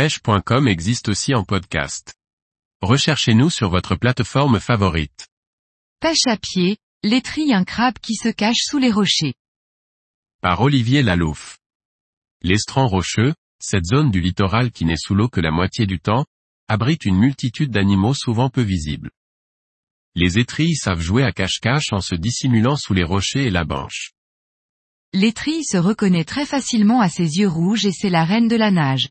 pêche.com existe aussi en podcast. Recherchez-nous sur votre plateforme favorite. Pêche à pied, l'étrille un crabe qui se cache sous les rochers. Par Olivier Lalouf. L'estran rocheux, cette zone du littoral qui n'est sous l'eau que la moitié du temps, abrite une multitude d'animaux souvent peu visibles. Les étrilles savent jouer à cache-cache en se dissimulant sous les rochers et la banche. L'étrille se reconnaît très facilement à ses yeux rouges et c'est la reine de la nage.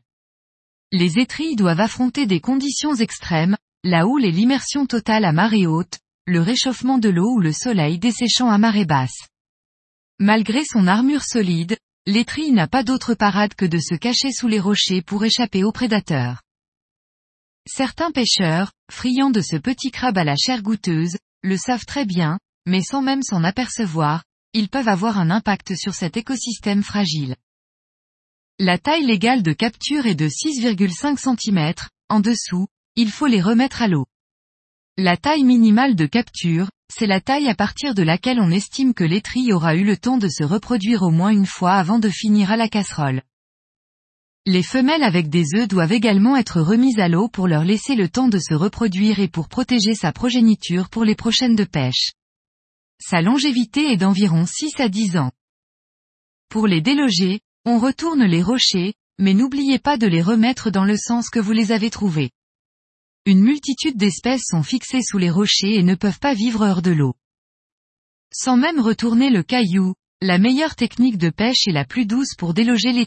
Les étrilles doivent affronter des conditions extrêmes, la houle et l'immersion totale à marée haute, le réchauffement de l'eau ou le soleil desséchant à marée basse. Malgré son armure solide, l'étrille n'a pas d'autre parade que de se cacher sous les rochers pour échapper aux prédateurs. Certains pêcheurs, friands de ce petit crabe à la chair goûteuse, le savent très bien, mais sans même s'en apercevoir, ils peuvent avoir un impact sur cet écosystème fragile. La taille légale de capture est de 6,5 cm, en dessous, il faut les remettre à l'eau. La taille minimale de capture, c'est la taille à partir de laquelle on estime que l'étrille aura eu le temps de se reproduire au moins une fois avant de finir à la casserole. Les femelles avec des œufs doivent également être remises à l'eau pour leur laisser le temps de se reproduire et pour protéger sa progéniture pour les prochaines de pêche. Sa longévité est d'environ 6 à 10 ans. Pour les déloger, on retourne les rochers, mais n'oubliez pas de les remettre dans le sens que vous les avez trouvés. Une multitude d'espèces sont fixées sous les rochers et ne peuvent pas vivre hors de l'eau. Sans même retourner le caillou, la meilleure technique de pêche et la plus douce pour déloger les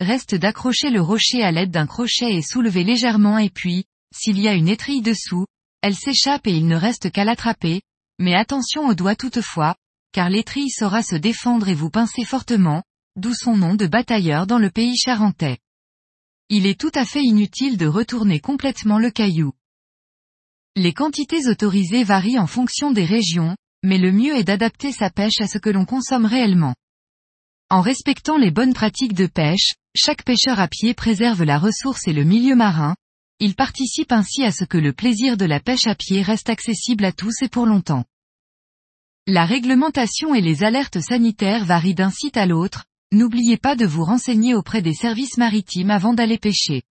reste d'accrocher le rocher à l'aide d'un crochet et soulever légèrement et puis, s'il y a une étrille dessous, elle s'échappe et il ne reste qu'à l'attraper, mais attention aux doigts toutefois, car l'étrille saura se défendre et vous pincer fortement, d'où son nom de batailleur dans le pays charentais. Il est tout à fait inutile de retourner complètement le caillou. Les quantités autorisées varient en fonction des régions, mais le mieux est d'adapter sa pêche à ce que l'on consomme réellement. En respectant les bonnes pratiques de pêche, chaque pêcheur à pied préserve la ressource et le milieu marin, il participe ainsi à ce que le plaisir de la pêche à pied reste accessible à tous et pour longtemps. La réglementation et les alertes sanitaires varient d'un site à l'autre, n'oubliez pas de vous renseigner auprès des services maritimes avant d'aller pêcher.